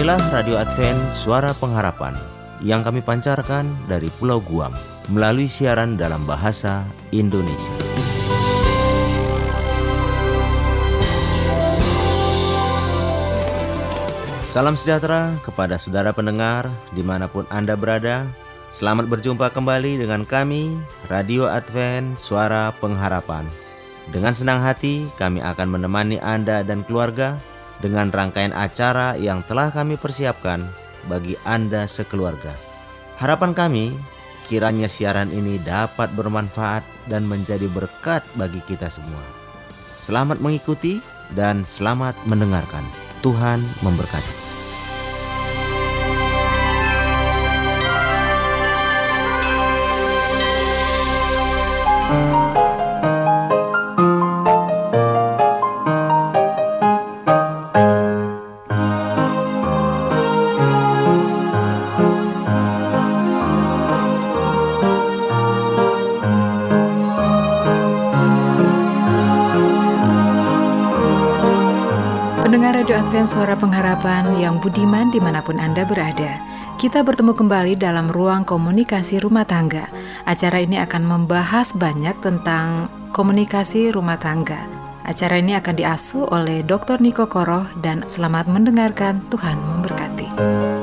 Inilah Radio Advent Suara Pengharapan yang kami pancarkan dari Pulau Guam melalui siaran dalam bahasa Indonesia. Salam sejahtera kepada saudara pendengar di mana pun Anda berada. Selamat berjumpa kembali dengan kami, Radio Advent Suara Pengharapan. Dengan senang hati, kami akan menemani Anda dan keluarga dengan rangkaian acara yang telah kami persiapkan bagi Anda sekeluarga. Harapan kami, kiranya siaran ini dapat bermanfaat dan menjadi berkat bagi kita semua. Selamat mengikuti dan selamat mendengarkan. Tuhan memberkati. Advent Suara Pengharapan yang budiman di mana pun Anda berada. Kita bertemu kembali dalam ruang komunikasi rumah tangga. Acara ini akan membahas banyak tentang komunikasi rumah tangga. Acara ini akan diasuh oleh Dr. Niko Koroh dan selamat mendengarkan Tuhan memberkati.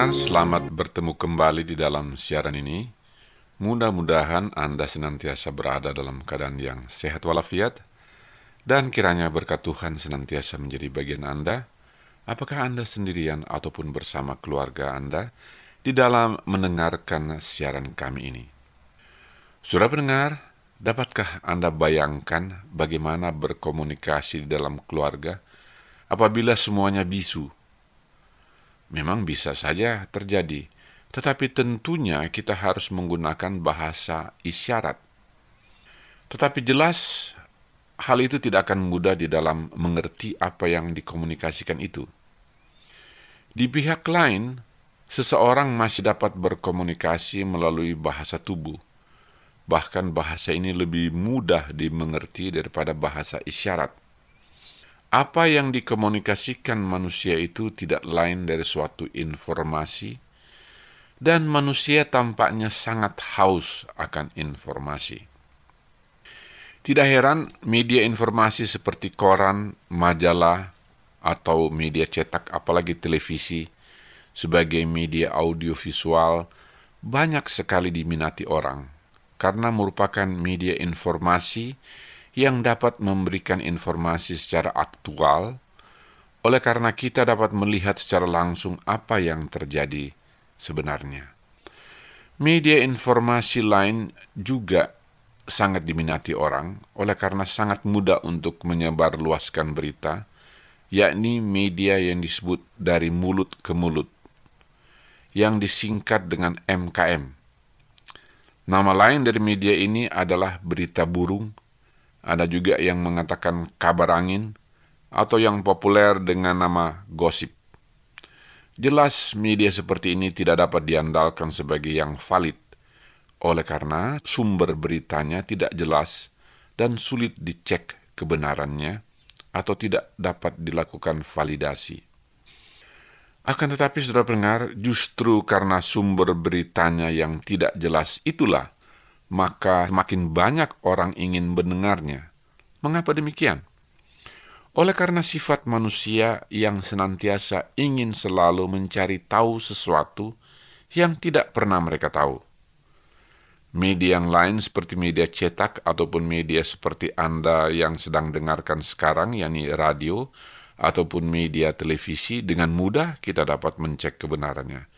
Pendengar, selamat bertemu kembali di dalam siaran ini. Mudah-mudahan Anda senantiasa berada dalam keadaan yang sehat walafiat, dan kiranya berkat Tuhan senantiasa menjadi bagian Anda, apakah Anda sendirian ataupun bersama keluarga Anda, di dalam mendengarkan siaran kami ini. Saudara pendengar, dapatkah Anda bayangkan bagaimana berkomunikasi di dalam keluarga apabila semuanya bisu? Memang bisa saja terjadi, tetapi tentunya kita harus menggunakan bahasa isyarat. Tetapi jelas hal itu tidak akan mudah di dalam mengerti apa yang dikomunikasikan itu. Di pihak lain, seseorang masih dapat berkomunikasi melalui bahasa tubuh. Bahkan bahasa ini lebih mudah dimengerti daripada bahasa isyarat. Apa yang dikomunikasikan manusia itu tidak lain dari suatu informasi, dan manusia tampaknya sangat haus akan informasi. Tidak heran, media informasi seperti koran, majalah, atau media cetak, apalagi televisi, sebagai media audiovisual, banyak sekali diminati orang karena merupakan media informasi yang dapat memberikan informasi secara aktual, oleh karena kita dapat melihat secara langsung apa yang terjadi sebenarnya. Media informasi lain juga sangat diminati orang oleh karena sangat mudah untuk menyebarluaskan berita, yakni media yang disebut dari mulut ke mulut, yang disingkat dengan MKM. Nama lain dari media ini adalah berita burung, ada juga yang mengatakan kabar angin, atau yang populer dengan nama gosip. Jelas media seperti ini tidak dapat diandalkan sebagai yang valid, oleh karena sumber beritanya tidak jelas dan sulit dicek kebenarannya atau tidak dapat dilakukan validasi. Akan tetapi, saudara pendengar, justru karena sumber beritanya yang tidak jelas itulah, maka makin banyak orang ingin mendengarnya. Mengapa demikian? Oleh karena sifat manusia yang senantiasa ingin selalu mencari tahu sesuatu yang tidak pernah mereka tahu. Media yang lain seperti media cetak ataupun media seperti Anda yang sedang dengarkan sekarang, yakni radio ataupun media televisi, dengan mudah kita dapat mencek kebenarannya.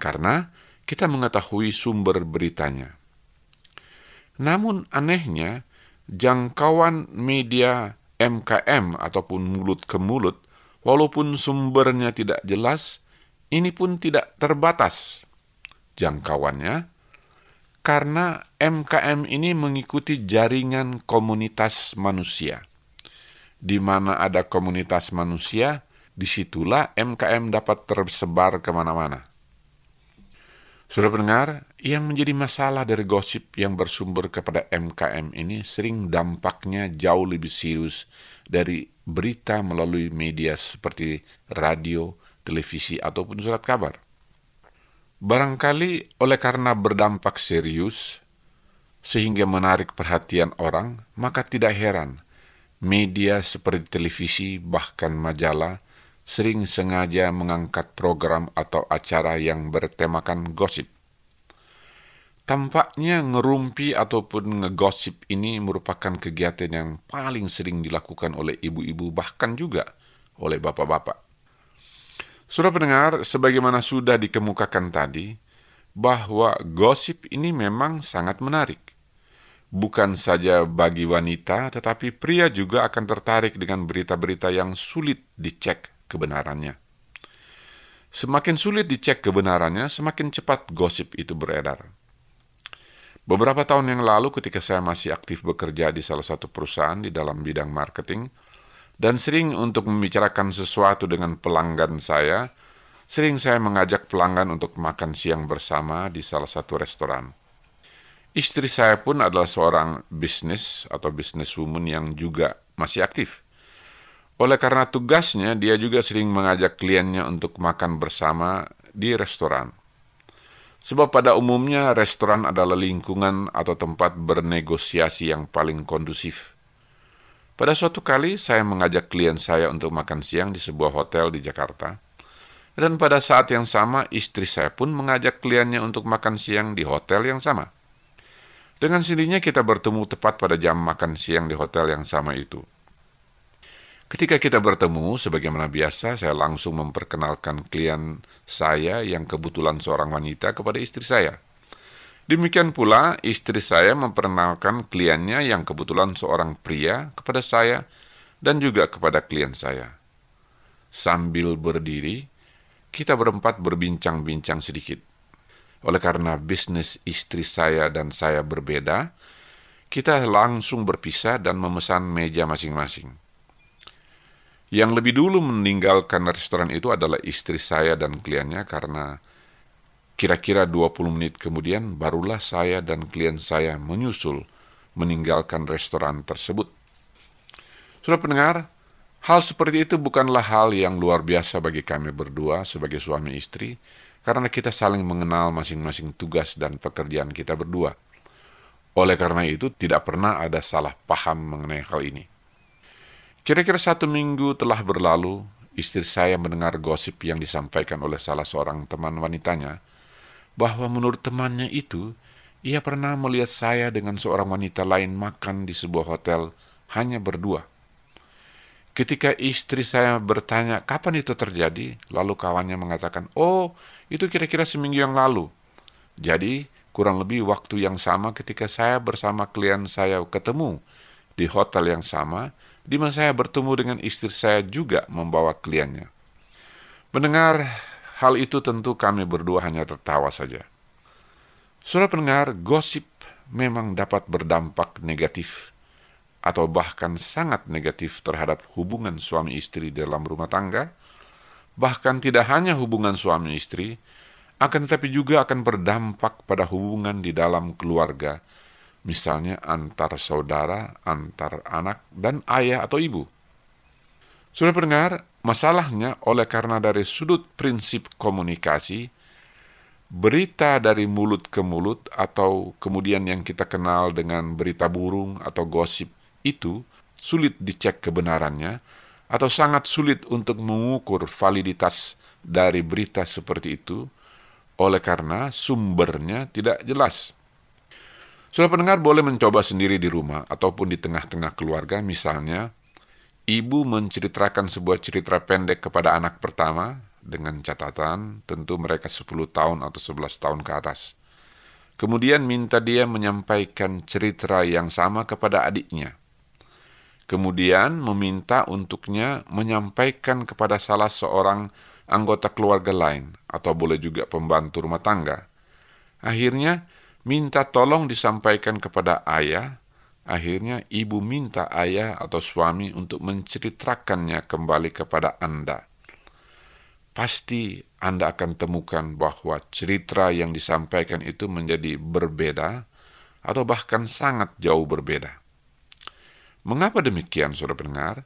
Karena kita mengetahui sumber beritanya. Namun anehnya, jangkauan media MKM ataupun mulut ke mulut, walaupun sumbernya tidak jelas, ini pun tidak terbatas jangkauannya, karena MKM ini mengikuti jaringan komunitas manusia. Di mana ada komunitas manusia, di situlah MKM dapat tersebar ke mana-mana. Sudah pendengar, yang menjadi masalah dari gosip yang bersumber kepada MKM ini sering dampaknya jauh lebih serius dari berita melalui media seperti radio, televisi, ataupun surat kabar. Barangkali oleh karena berdampak serius, sehingga menarik perhatian orang, maka tidak heran media seperti televisi, bahkan majalah, sering sengaja mengangkat program atau acara yang bertemakan gosip. Tampaknya ngerumpi ataupun ngegosip ini merupakan kegiatan yang paling sering dilakukan oleh ibu-ibu, bahkan juga oleh bapak-bapak. Sudah pendengar, sebagaimana sudah dikemukakan tadi, bahwa gosip ini memang sangat menarik. Bukan saja bagi wanita, tetapi pria juga akan tertarik dengan berita-berita yang sulit dicek kebenarannya. Semakin sulit dicek kebenarannya, semakin cepat gosip itu beredar. Beberapa tahun yang lalu ketika saya masih aktif bekerja di salah satu perusahaan di dalam bidang marketing, dan sering untuk membicarakan sesuatu dengan pelanggan saya, sering saya mengajak pelanggan untuk makan siang bersama di salah satu restoran. Istri saya pun adalah seorang bisnis atau businesswoman yang juga masih aktif. Oleh karena tugasnya, dia juga sering mengajak kliennya untuk makan bersama di restoran. Sebab pada umumnya restoran adalah lingkungan atau tempat bernegosiasi yang paling kondusif pada suatu kali saya mengajak klien saya untuk makan siang di sebuah hotel di Jakarta. Dan pada saat yang sama istri saya pun mengajak kliennya untuk makan siang di hotel yang sama. Dengan sendirinya kita bertemu tepat pada jam makan siang di hotel yang sama itu. Ketika kita bertemu, sebagaimana biasa, saya langsung memperkenalkan klien saya yang kebetulan seorang wanita kepada istri saya. Demikian pula istri saya memperkenalkan kliennya yang kebetulan seorang pria kepada saya dan juga kepada klien saya. Sambil berdiri, kita berempat berbincang-bincang sedikit. Oleh karena bisnis istri saya dan saya berbeda, kita langsung berpisah dan memesan meja masing-masing. Yang lebih dulu meninggalkan restoran itu adalah istri saya dan kliennya karena Kira-kira 20 menit kemudian barulah saya dan klien saya menyusul meninggalkan restoran tersebut. Sudah pendengar, Hal seperti itu bukanlah hal yang luar biasa bagi kami berdua sebagai suami istri, karena kita saling mengenal masing-masing tugas dan pekerjaan kita berdua. Oleh karena itu, tidak pernah ada salah paham mengenai hal ini. Kira-kira satu minggu telah berlalu, istri saya mendengar gosip yang disampaikan oleh salah seorang teman wanitanya, bahwa menurut temannya itu, ia pernah melihat saya dengan seorang wanita lain makan di sebuah hotel hanya berdua. Ketika istri saya bertanya kapan itu terjadi, lalu kawannya mengatakan, "Oh, itu kira-kira seminggu yang lalu." Jadi, kurang lebih waktu yang sama ketika saya bersama klien saya ketemu di hotel yang sama, di mana saya bertemu dengan istri saya juga membawa kliennya. Mendengar hal itu tentu kami berdua hanya tertawa saja. Saudara pendengar, gosip memang dapat berdampak negatif atau bahkan sangat negatif terhadap hubungan suami istri dalam rumah tangga, bahkan tidak hanya hubungan suami istri, akan tetapi juga akan berdampak pada hubungan di dalam keluarga, misalnya antar saudara, antar anak, dan ayah atau ibu. Sudah pendengar, masalahnya oleh karena dari sudut prinsip komunikasi, berita dari mulut ke mulut atau kemudian yang kita kenal dengan berita burung atau gosip itu sulit dicek kebenarannya atau sangat sulit untuk mengukur validitas dari berita seperti itu oleh karena sumbernya tidak jelas. Sudah pendengar boleh mencoba sendiri di rumah ataupun di tengah-tengah keluarga misalnya ibu menceritakan sebuah cerita pendek kepada anak pertama dengan catatan tentu mereka 10 tahun atau 11 tahun ke atas. Kemudian minta dia menyampaikan cerita yang sama kepada adiknya kemudian meminta untuknya menyampaikan kepada salah seorang anggota keluarga lain, atau boleh juga pembantu rumah tangga. Akhirnya, minta tolong disampaikan kepada ayah. Akhirnya, ibu minta ayah atau suami untuk menceritakannya kembali kepada Anda. Pasti Anda akan temukan bahwa cerita yang disampaikan itu menjadi berbeda, atau bahkan sangat jauh berbeda. Mengapa demikian, saudara pendengar?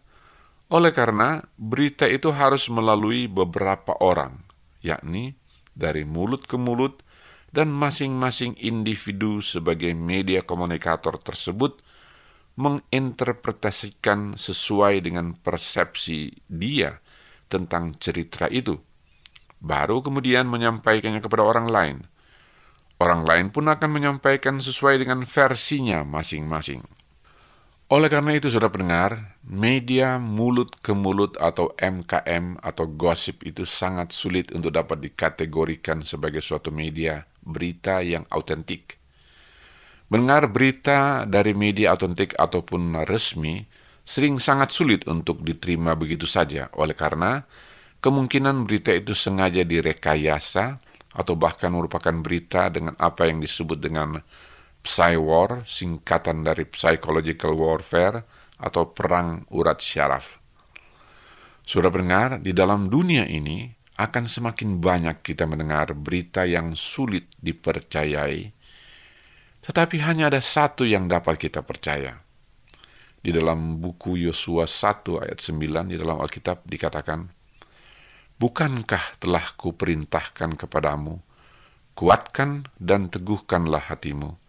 Oleh karena berita itu harus melalui beberapa orang, yakni dari mulut ke mulut, dan masing-masing individu sebagai media komunikator tersebut menginterpretasikan sesuai dengan persepsi dia tentang cerita itu. Baru kemudian menyampaikannya kepada orang lain. Orang lain pun akan menyampaikan sesuai dengan versinya masing-masing. Oleh karena itu, saudara pendengar, media mulut ke mulut atau MKM atau gosip itu sangat sulit untuk dapat dikategorikan sebagai suatu media berita yang autentik. Mendengar berita dari media autentik ataupun resmi sering sangat sulit untuk diterima begitu saja, oleh karena kemungkinan berita itu sengaja direkayasa atau bahkan merupakan berita dengan apa yang disebut dengan Psy-war, singkatan dari Psychological Warfare atau Perang Urat Syaraf. Sudah dengar, di dalam dunia ini akan semakin banyak kita mendengar berita yang sulit dipercayai, tetapi hanya ada satu yang dapat kita percaya. Di dalam buku Yosua 1 ayat 9 di dalam Alkitab dikatakan, Bukankah telah kuperintahkan kepadamu, kuatkan dan teguhkanlah hatimu,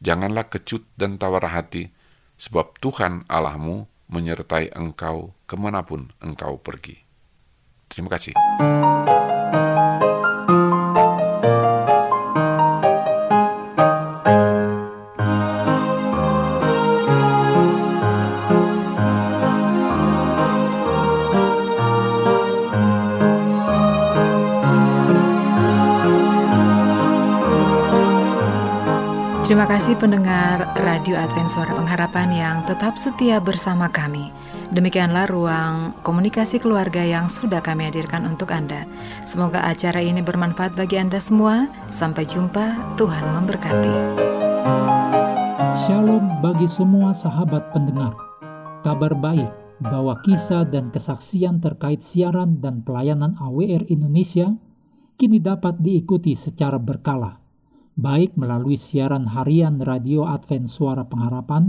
Janganlah kecut dan tawar hati, sebab Tuhan Allahmu menyertai engkau ke mana pun engkau pergi. Terima kasih. Terima kasih pendengar Radio Advent Suara Pengharapan yang tetap setia bersama kami. Demikianlah ruang komunikasi keluarga yang sudah kami hadirkan untuk Anda. Semoga acara ini bermanfaat bagi Anda semua. Sampai jumpa, Tuhan memberkati. Shalom bagi semua sahabat pendengar. Kabar baik bahwa kisah dan kesaksian terkait siaran dan pelayanan AWR Indonesia kini dapat diikuti secara berkala baik melalui siaran harian Radio Advent Suara Pengharapan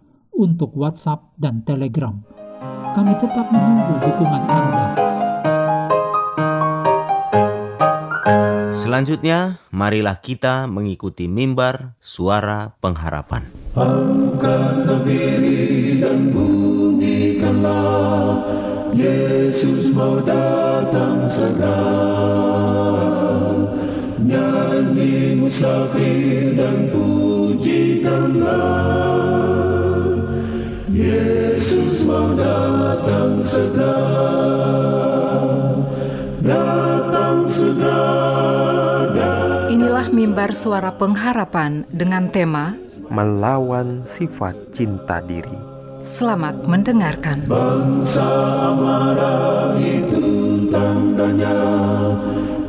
untuk WhatsApp dan Telegram. Kami tetap menunggu dukungan Anda. Selanjutnya, marilah kita mengikuti mimbar suara pengharapan. Yesus mau datang segera Nyanyi musafir dan pujikanlah Yesus mau datang segera Datang segera Inilah mimbar suara pengharapan dengan tema melawan sifat cinta diri. Selamat mendengarkan. Bangsa marah itu tandanya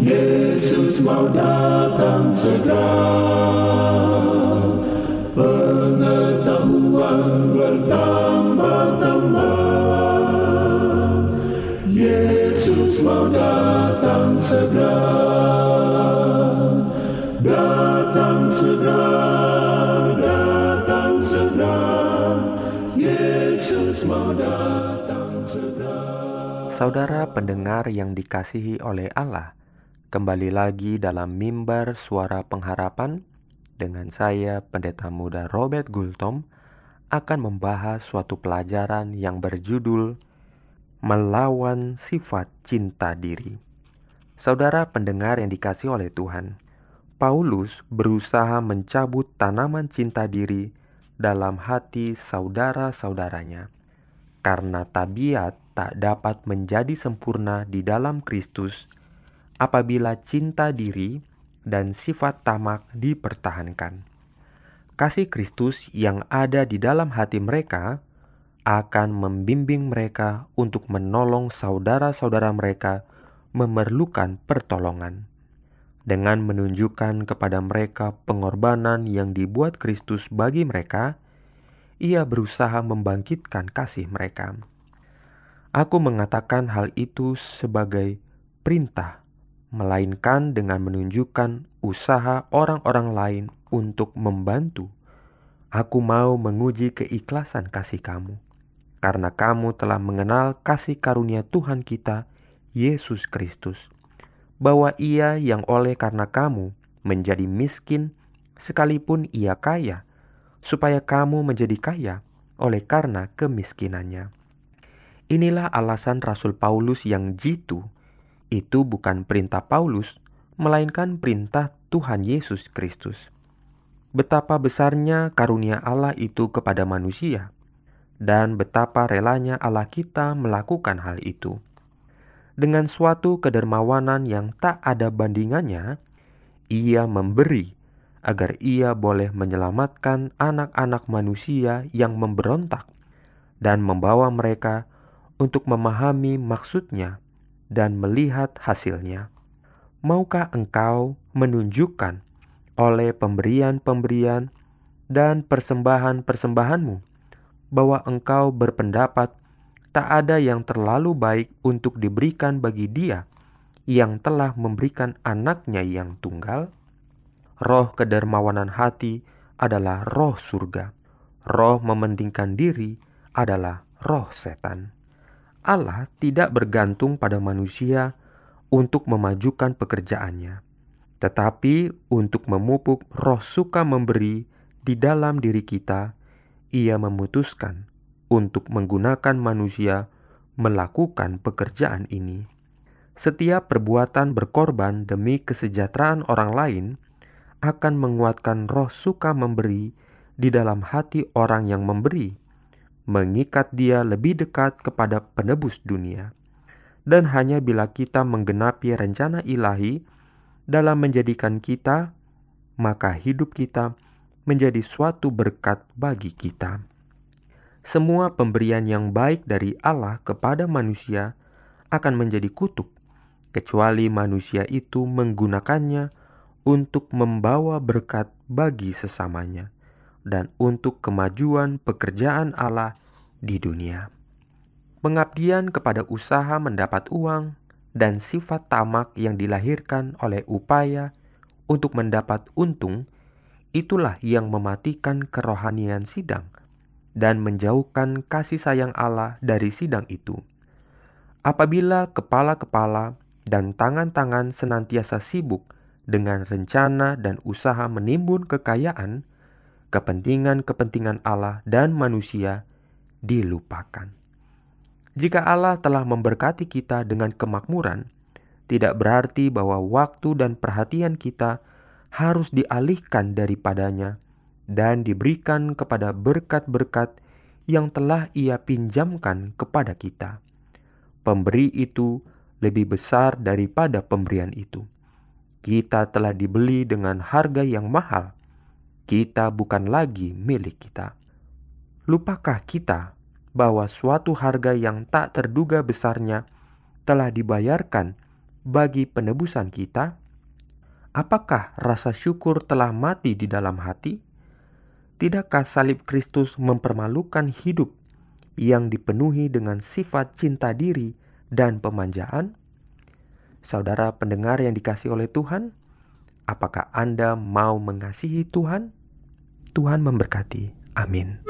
Yesus mau datang segera Saudara pendengar yang dikasihi oleh Allah, kembali lagi dalam mimbar suara pengharapan dengan saya Pendeta Muda Robert Gultom akan membahas suatu pelajaran yang berjudul Melawan Sifat Cinta Diri. Saudara pendengar yang dikasihi oleh Tuhan, Paulus berusaha mencabut tanaman cinta diri dalam hati saudara-saudaranya karena tabiat tak dapat menjadi sempurna di dalam Kristus apabila cinta diri dan sifat tamak dipertahankan. Kasih Kristus yang ada di dalam hati mereka akan membimbing mereka untuk menolong saudara-saudara mereka memerlukan pertolongan. Dengan menunjukkan kepada mereka pengorbanan yang dibuat Kristus bagi mereka, ia berusaha membangkitkan kasih mereka. Aku mengatakan hal itu sebagai perintah melainkan dengan menunjukkan usaha orang-orang lain untuk membantu. Aku mau menguji keikhlasan kasih kamu, karena kamu telah mengenal kasih karunia Tuhan kita, Yesus Kristus, bahwa Ia yang oleh karena kamu menjadi miskin, sekalipun Ia kaya, supaya kamu menjadi kaya oleh karena kemiskinannya. Inilah alasan Rasul Paulus yang jitu itu bukan perintah Paulus, melainkan perintah Tuhan Yesus Kristus. Betapa besarnya karunia Allah itu kepada manusia, dan betapa relanya Allah kita melakukan hal itu. Dengan suatu kedermawanan yang tak ada bandingannya, Ia memberi agar Ia boleh menyelamatkan anak-anak manusia yang memberontak dan membawa mereka untuk memahami maksudnya dan melihat hasilnya. Maukah engkau menunjukkan oleh pemberian-pemberian dan persembahan-persembahanmu bahwa engkau berpendapat tak ada yang terlalu baik untuk diberikan bagi Dia yang telah memberikan anaknya yang tunggal? Roh kedermawanan hati adalah roh surga. Roh mementingkan diri adalah roh setan. Allah tidak bergantung pada manusia untuk memajukan pekerjaannya, tetapi untuk memupuk roh suka memberi di dalam diri kita, Ia memutuskan untuk menggunakan manusia melakukan pekerjaan ini. Setiap perbuatan berkorban demi kesejahteraan orang lain akan menguatkan roh suka memberi di dalam hati orang yang memberi mengikat dia lebih dekat kepada penebus dunia. Dan hanya bila kita menggenapi rencana ilahi dalam menjadikan kita, maka hidup kita menjadi suatu berkat bagi kita. semua pemberian yang baik dari Allah kepada manusia akan menjadi kutuk, kecuali manusia itu menggunakannya untuk membawa berkat bagi sesamanya dan untuk kemajuan pekerjaan Allah di dunia. Pengabdian kepada usaha mendapat uang dan sifat tamak yang dilahirkan oleh upaya untuk mendapat untung, itulah yang mematikan kerohanian sidang dan menjauhkan kasih sayang Allah dari sidang itu. Apabila kepala-kepala dan tangan-tangan senantiasa sibuk dengan rencana dan usaha menimbun kekayaan, kepentingan-kepentingan Allah dan manusia dilupakan. Jika Allah telah memberkati kita dengan kemakmuran, tidak berarti bahwa waktu dan perhatian kita harus dialihkan daripadanya dan diberikan kepada berkat-berkat yang telah Ia pinjamkan kepada kita. Pemberi itu lebih besar daripada pemberian itu. Kita telah dibeli dengan harga yang mahal. Kita bukan lagi milik kita. Lupakah kita bahwa suatu harga yang tak terduga besarnya telah dibayarkan bagi penebusan kita? Apakah rasa syukur telah mati di dalam hati? Tidakkah salib Kristus mempermalukan hidup yang dipenuhi dengan sifat cinta diri dan pemanjaan? Saudara pendengar yang dikasih oleh Tuhan, apakah Anda mau mengasihi Tuhan? Tuhan memberkati. Amin.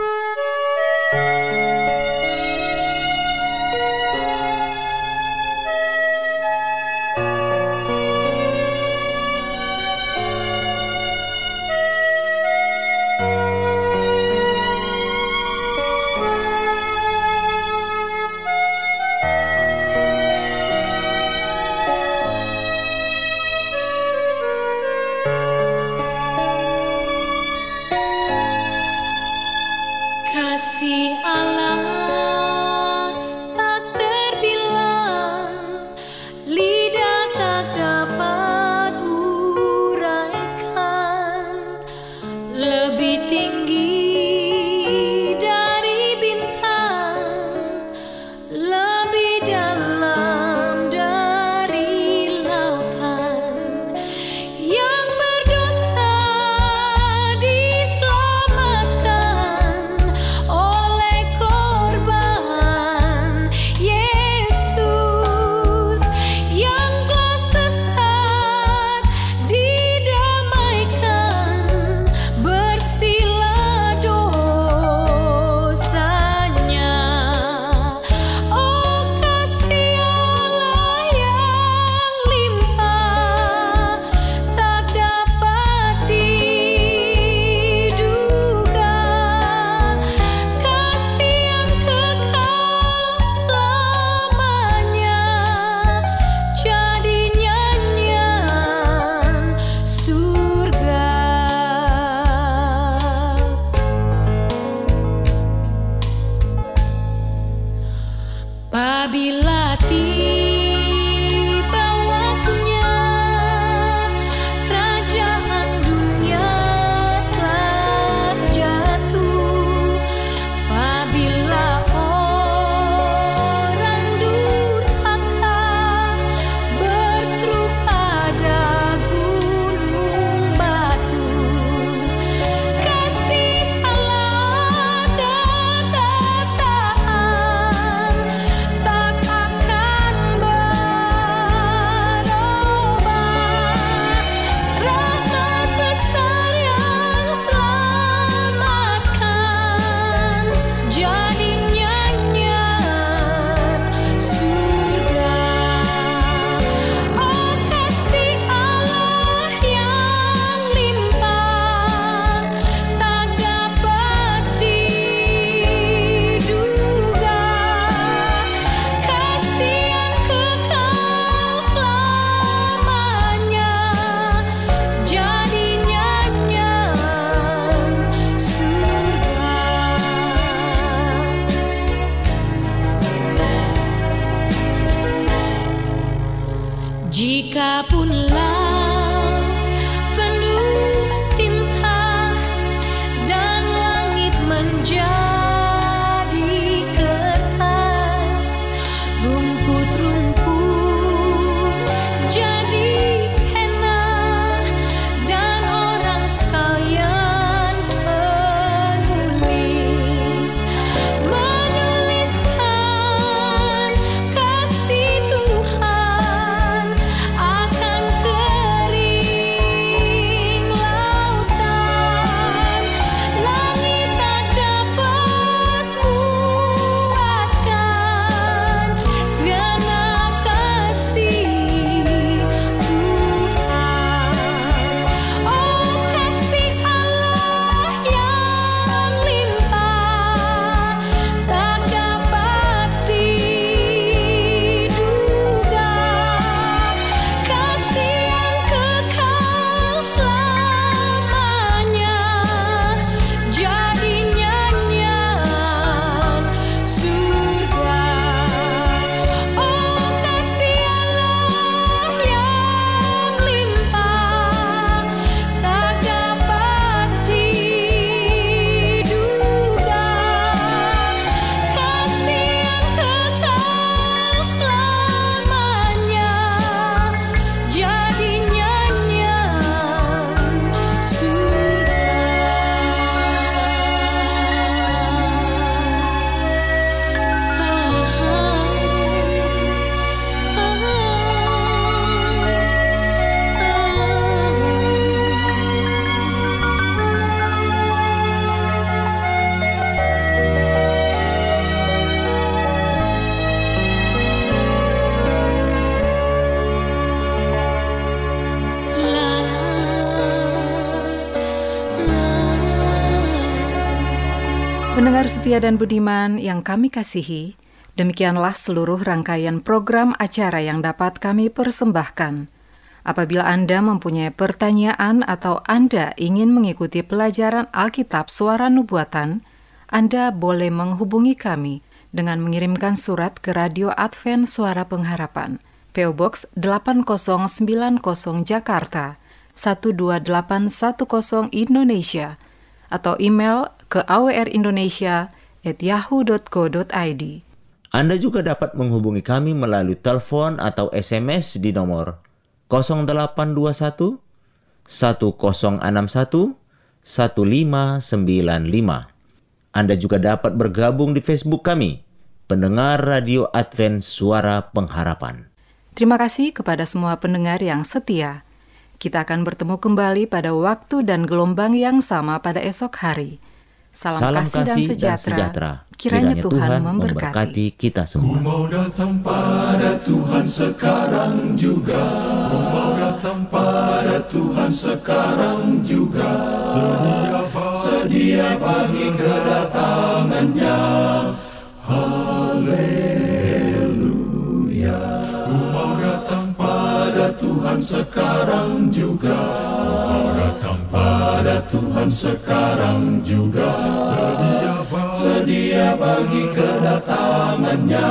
Pendengar setia dan budiman yang kami kasihi, demikianlah seluruh rangkaian program acara yang dapat kami persembahkan. Apabila Anda mempunyai pertanyaan atau Anda ingin mengikuti pelajaran Alkitab Suara Nubuatan, Anda boleh menghubungi kami dengan mengirimkan surat ke Radio Advent Suara Pengharapan, PO Box 8090 Jakarta 12810 Indonesia atau email ke awrindonesia@yahoo.co.id. Anda juga dapat menghubungi kami melalui telepon atau SMS di nomor 0821 1061 1595. Anda juga dapat bergabung di Facebook kami, pendengar Radio Advent Suara Pengharapan. Terima kasih kepada semua pendengar yang setia. Kita akan bertemu kembali pada waktu dan gelombang yang sama pada esok hari. Salam, kasih, dan sejahtera. Kiranya, Tuhan, memberkati. kita semua. Mau datang pada Tuhan sekarang juga Ku mau datang pada Tuhan sekarang juga Sedia, sedia bagi kedatangannya Haleluya Ku mau datang pada Tuhan sekarang juga Tuhan sekarang juga Sedia, sedia bagi kedatangannya.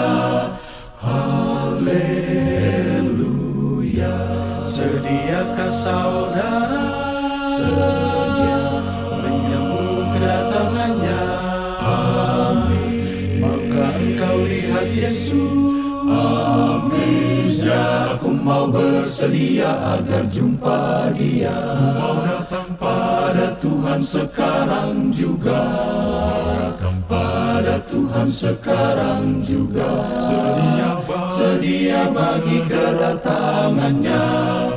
Haleluya. Sediakah saudara? Sedia menyambut kedatangannya. Amin. Maka engkau lihat Yesus. Amin. Aku mau bersedia agar jumpa dia. mau Tuhan sekarang juga. Pada Tuhan sekarang juga. Sedia, sedia bagi kedatangannya